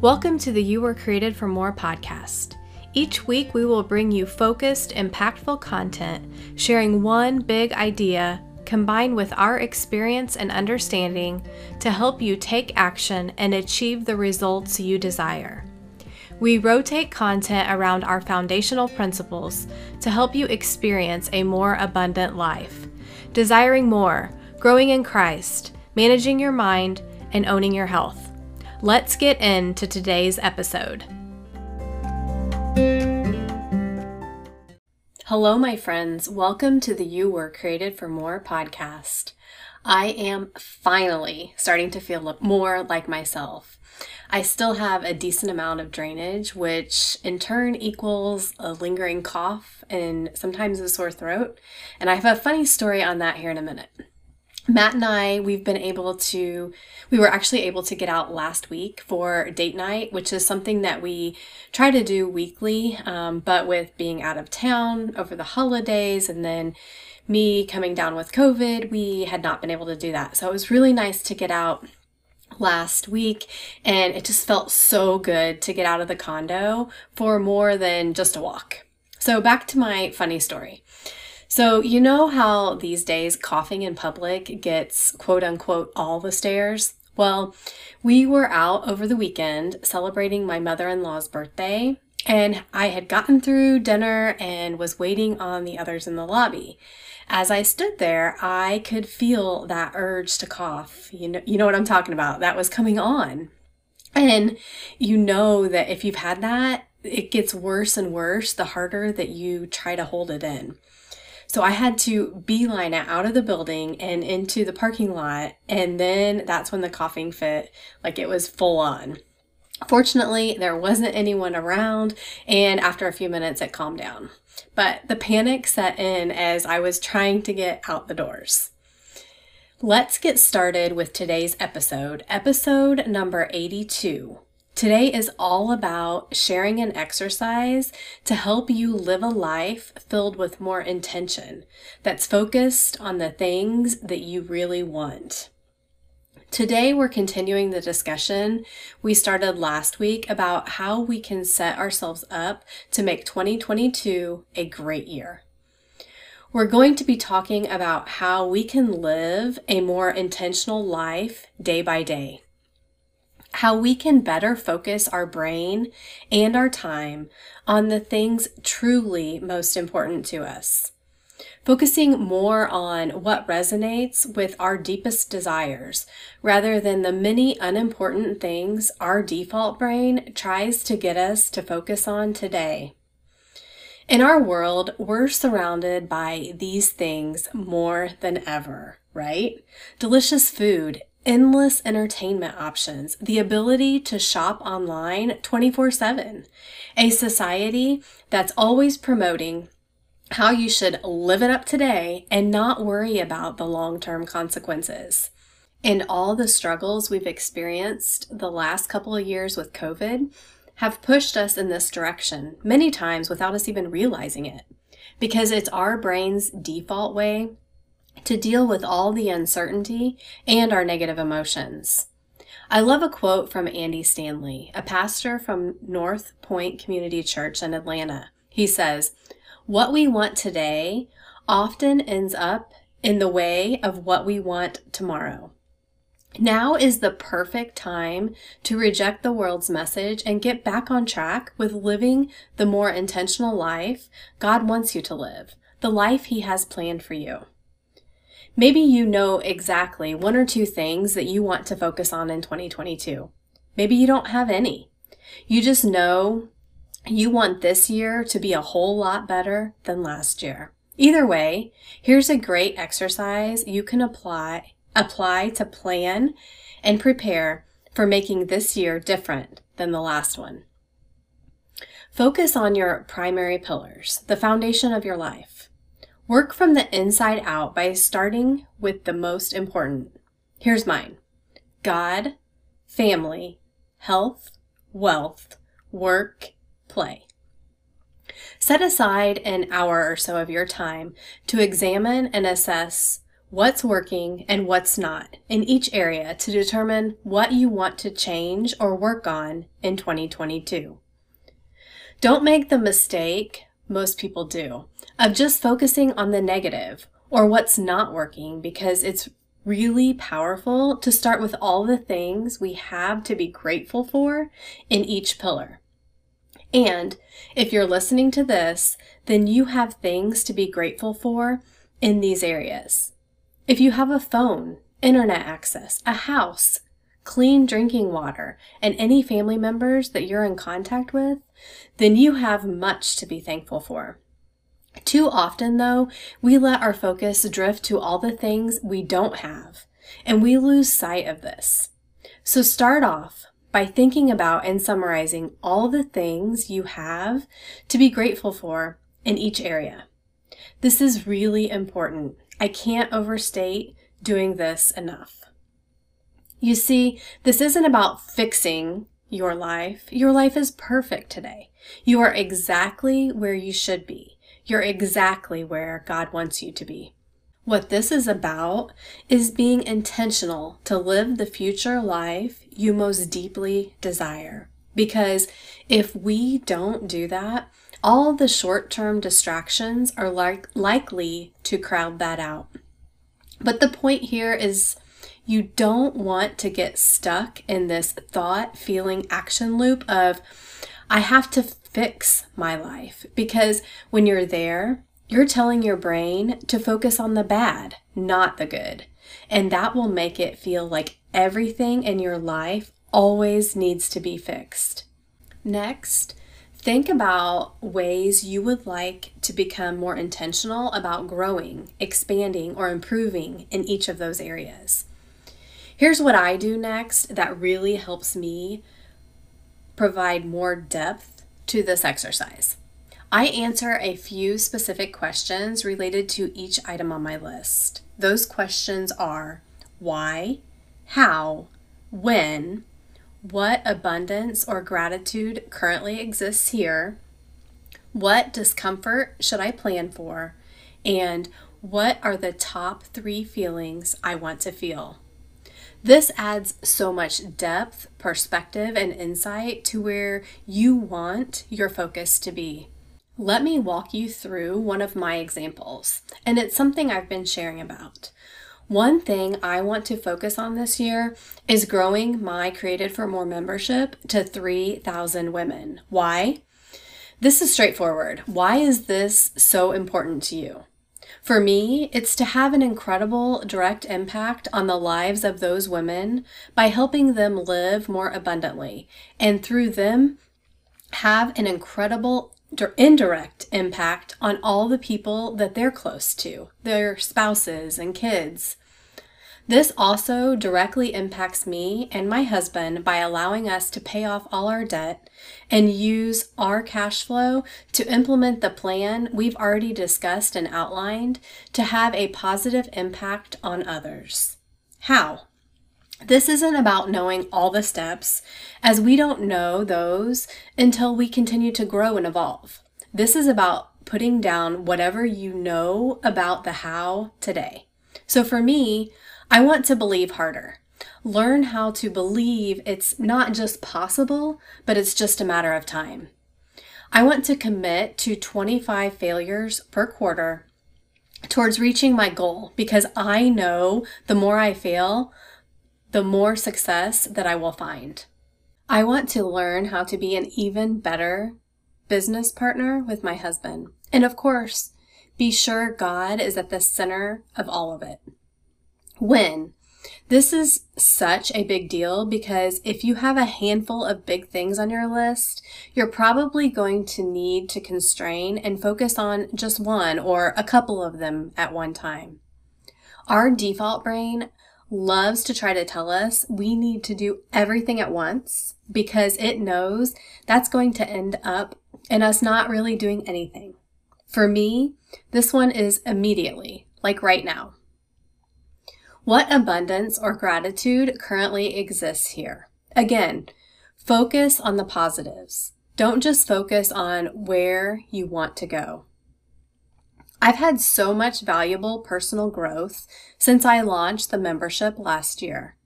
Welcome to the You Were Created for More podcast. Each week, we will bring you focused, impactful content, sharing one big idea combined with our experience and understanding to help you take action and achieve the results you desire. We rotate content around our foundational principles to help you experience a more abundant life, desiring more, growing in Christ, managing your mind, and owning your health. Let's get into today's episode. Hello, my friends. Welcome to the You Were Created for More podcast. I am finally starting to feel more like myself. I still have a decent amount of drainage, which in turn equals a lingering cough and sometimes a sore throat. And I have a funny story on that here in a minute. Matt and I, we've been able to, we were actually able to get out last week for date night, which is something that we try to do weekly. Um, but with being out of town over the holidays and then me coming down with COVID, we had not been able to do that. So it was really nice to get out last week and it just felt so good to get out of the condo for more than just a walk. So back to my funny story. So, you know how these days coughing in public gets quote unquote all the stares? Well, we were out over the weekend celebrating my mother in law's birthday, and I had gotten through dinner and was waiting on the others in the lobby. As I stood there, I could feel that urge to cough. You know, you know what I'm talking about. That was coming on. And you know that if you've had that, it gets worse and worse the harder that you try to hold it in. So I had to beeline it out of the building and into the parking lot. And then that's when the coughing fit, like it was full on. Fortunately, there wasn't anyone around, and after a few minutes, it calmed down. But the panic set in as I was trying to get out the doors. Let's get started with today's episode, episode number 82 Today is all about sharing an exercise to help you live a life filled with more intention that's focused on the things that you really want. Today, we're continuing the discussion we started last week about how we can set ourselves up to make 2022 a great year. We're going to be talking about how we can live a more intentional life day by day how we can better focus our brain and our time on the things truly most important to us. Focusing more on what resonates with our deepest desires rather than the many unimportant things our default brain tries to get us to focus on today. In our world, we're surrounded by these things more than ever, right? Delicious food endless entertainment options, the ability to shop online 24 7, a society that's always promoting how you should live it up today and not worry about the long term consequences. And all the struggles we've experienced the last couple of years with COVID have pushed us in this direction many times without us even realizing it. Because it's our brain's default way to deal with all the uncertainty and our negative emotions. I love a quote from Andy Stanley, a pastor from North Point Community Church in Atlanta. He says, What we want today often ends up in the way of what we want tomorrow. Now is the perfect time to reject the world's message and get back on track with living the more intentional life God wants you to live, the life He has planned for you. Maybe you know exactly one or two things that you want to focus on in 2022. Maybe you don't have any. You just know you want this year to be a whole lot better than last year. Either way, here's a great exercise you can apply apply to plan and prepare for making this year different than the last one. Focus on your primary pillars, the foundation of your life. Work from the inside out by starting with the most important. Here's mine God, family, health, wealth, work, play. Set aside an hour or so of your time to examine and assess what's working and what's not in each area to determine what you want to change or work on in 2022. Don't make the mistake most people do of just focusing on the negative or what's not working because it's really powerful to start with all the things we have to be grateful for in each pillar. And if you're listening to this, then you have things to be grateful for in these areas. If you have a phone, internet access, a house, clean drinking water, and any family members that you're in contact with, then you have much to be thankful for. Too often, though, we let our focus drift to all the things we don't have, and we lose sight of this. So start off by thinking about and summarizing all the things you have to be grateful for in each area. This is really important. I can't overstate doing this enough. You see, this isn't about fixing your life. Your life is perfect today. You are exactly where you should be. You're exactly where God wants you to be. What this is about is being intentional to live the future life you most deeply desire. Because if we don't do that, all the short term distractions are like, likely to crowd that out. But the point here is you don't want to get stuck in this thought, feeling, action loop of, I have to fix my life. Because when you're there, you're telling your brain to focus on the bad, not the good. And that will make it feel like everything in your life always needs to be fixed. Next, think about ways you would like to become more intentional about growing, expanding, or improving in each of those areas. Here's what I do next that really helps me provide more depth to this exercise. I answer a few specific questions related to each item on my list. Those questions are why, how, when, what abundance or gratitude currently exists here, what discomfort should I plan for, and what are the top three feelings I want to feel. This adds so much depth, perspective, and insight to where you want your focus to be. Let me walk you through one of my examples, and it's something I've been sharing about. One thing I want to focus on this year is growing my Created for More membership to 3,000 women. Why? This is straightforward. Why is this so important to you? For me, it's to have an incredible direct impact on the lives of those women by helping them live more abundantly and through them have an incredible indirect impact on all the people that they're close to, their spouses and kids. This also directly impacts me and my husband by allowing us to pay off all our debt and use our cash flow to implement the plan we've already discussed and outlined to have a positive impact on others. How? This isn't about knowing all the steps, as we don't know those until we continue to grow and evolve. This is about putting down whatever you know about the how today. So for me, I want to believe harder. Learn how to believe it's not just possible, but it's just a matter of time. I want to commit to 25 failures per quarter towards reaching my goal because I know the more I fail, the more success that I will find. I want to learn how to be an even better business partner with my husband. And of course, be sure God is at the center of all of it. When? This is such a big deal because if you have a handful of big things on your list, you're probably going to need to constrain and focus on just one or a couple of them at one time. Our default brain loves to try to tell us we need to do everything at once because it knows that's going to end up in us not really doing anything. For me, this one is immediately, like right now. What abundance or gratitude currently exists here? Again, focus on the positives. Don't just focus on where you want to go. I've had so much valuable personal growth since I launched the membership last year.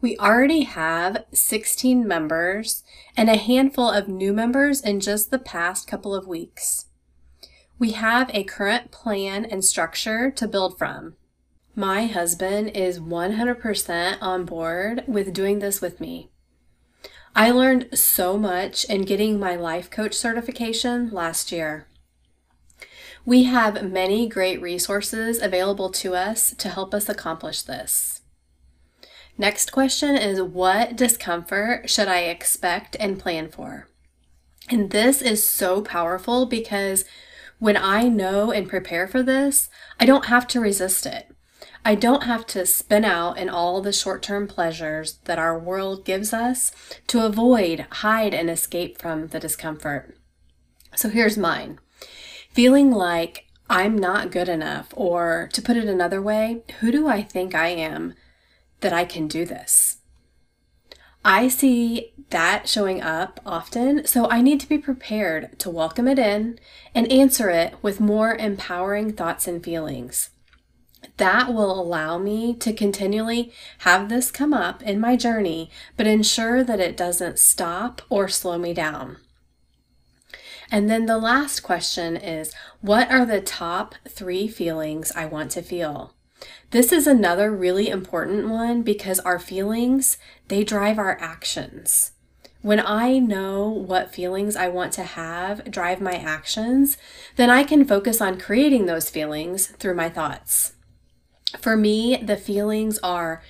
We already have 16 members and a handful of new members in just the past couple of weeks. We have a current plan and structure to build from. My husband is 100% on board with doing this with me. I learned so much in getting my life coach certification last year. We have many great resources available to us to help us accomplish this. Next question is What discomfort should I expect and plan for? And this is so powerful because when I know and prepare for this, I don't have to resist it. I don't have to spin out in all the short term pleasures that our world gives us to avoid, hide, and escape from the discomfort. So here's mine feeling like I'm not good enough, or to put it another way, who do I think I am that I can do this. I see that showing up often, so I need to be prepared to welcome it in and answer it with more empowering thoughts and feelings. That will allow me to continually have this come up in my journey, but ensure that it doesn't stop or slow me down. And then the last question is What are the top three feelings I want to feel? This is another really important one because our feelings, they drive our actions. When I know what feelings I want to have drive my actions, then I can focus on creating those feelings through my thoughts. For me, the feelings are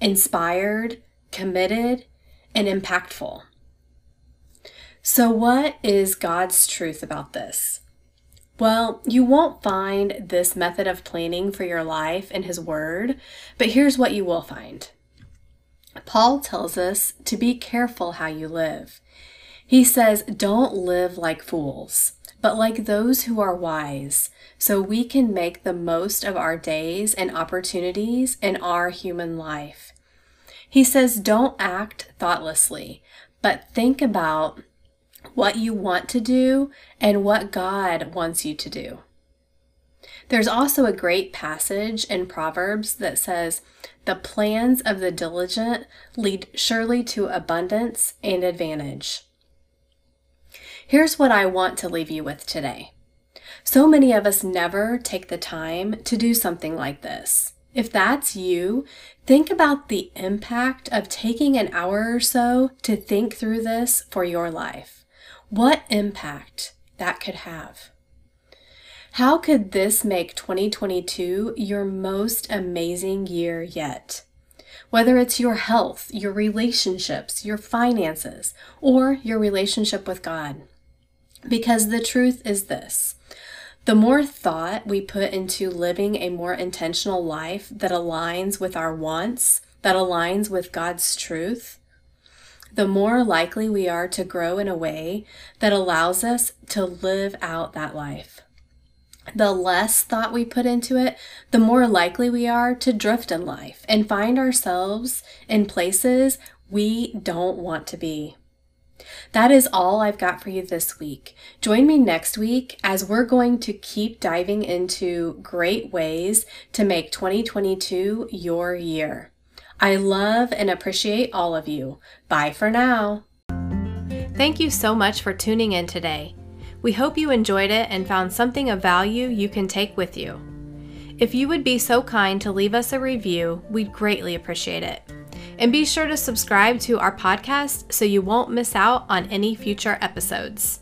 inspired, committed, and impactful. So, what is God's truth about this? Well, you won't find this method of planning for your life in His Word, but here's what you will find. Paul tells us to be careful how you live. He says, Don't live like fools, but like those who are wise, so we can make the most of our days and opportunities in our human life. He says, Don't act thoughtlessly, but think about what you want to do and what God wants you to do. There's also a great passage in Proverbs that says, The plans of the diligent lead surely to abundance and advantage. Here's what I want to leave you with today. So many of us never take the time to do something like this. If that's you, think about the impact of taking an hour or so to think through this for your life what impact that could have. How could this make 2022 your most amazing year yet? Whether it's your health, your relationships, your finances, or your relationship with God. Because the truth is this the more thought we put into living a more intentional life that aligns with our wants, that aligns with God's truth, the more likely we are to grow in a way that allows us to live out that life. The less thought we put into it, the more likely we are to drift in life and find ourselves in places we don't want to be. That is all I've got for you this week. Join me next week as we're going to keep diving into great ways to make 2022 your year. I love and appreciate all of you. Bye for now. Thank you so much for tuning in today. We hope you enjoyed it and found something of value you can take with you. If you would be so kind to leave us a review, we'd greatly appreciate it. And be sure to subscribe to our podcast so you won't miss out on any future episodes.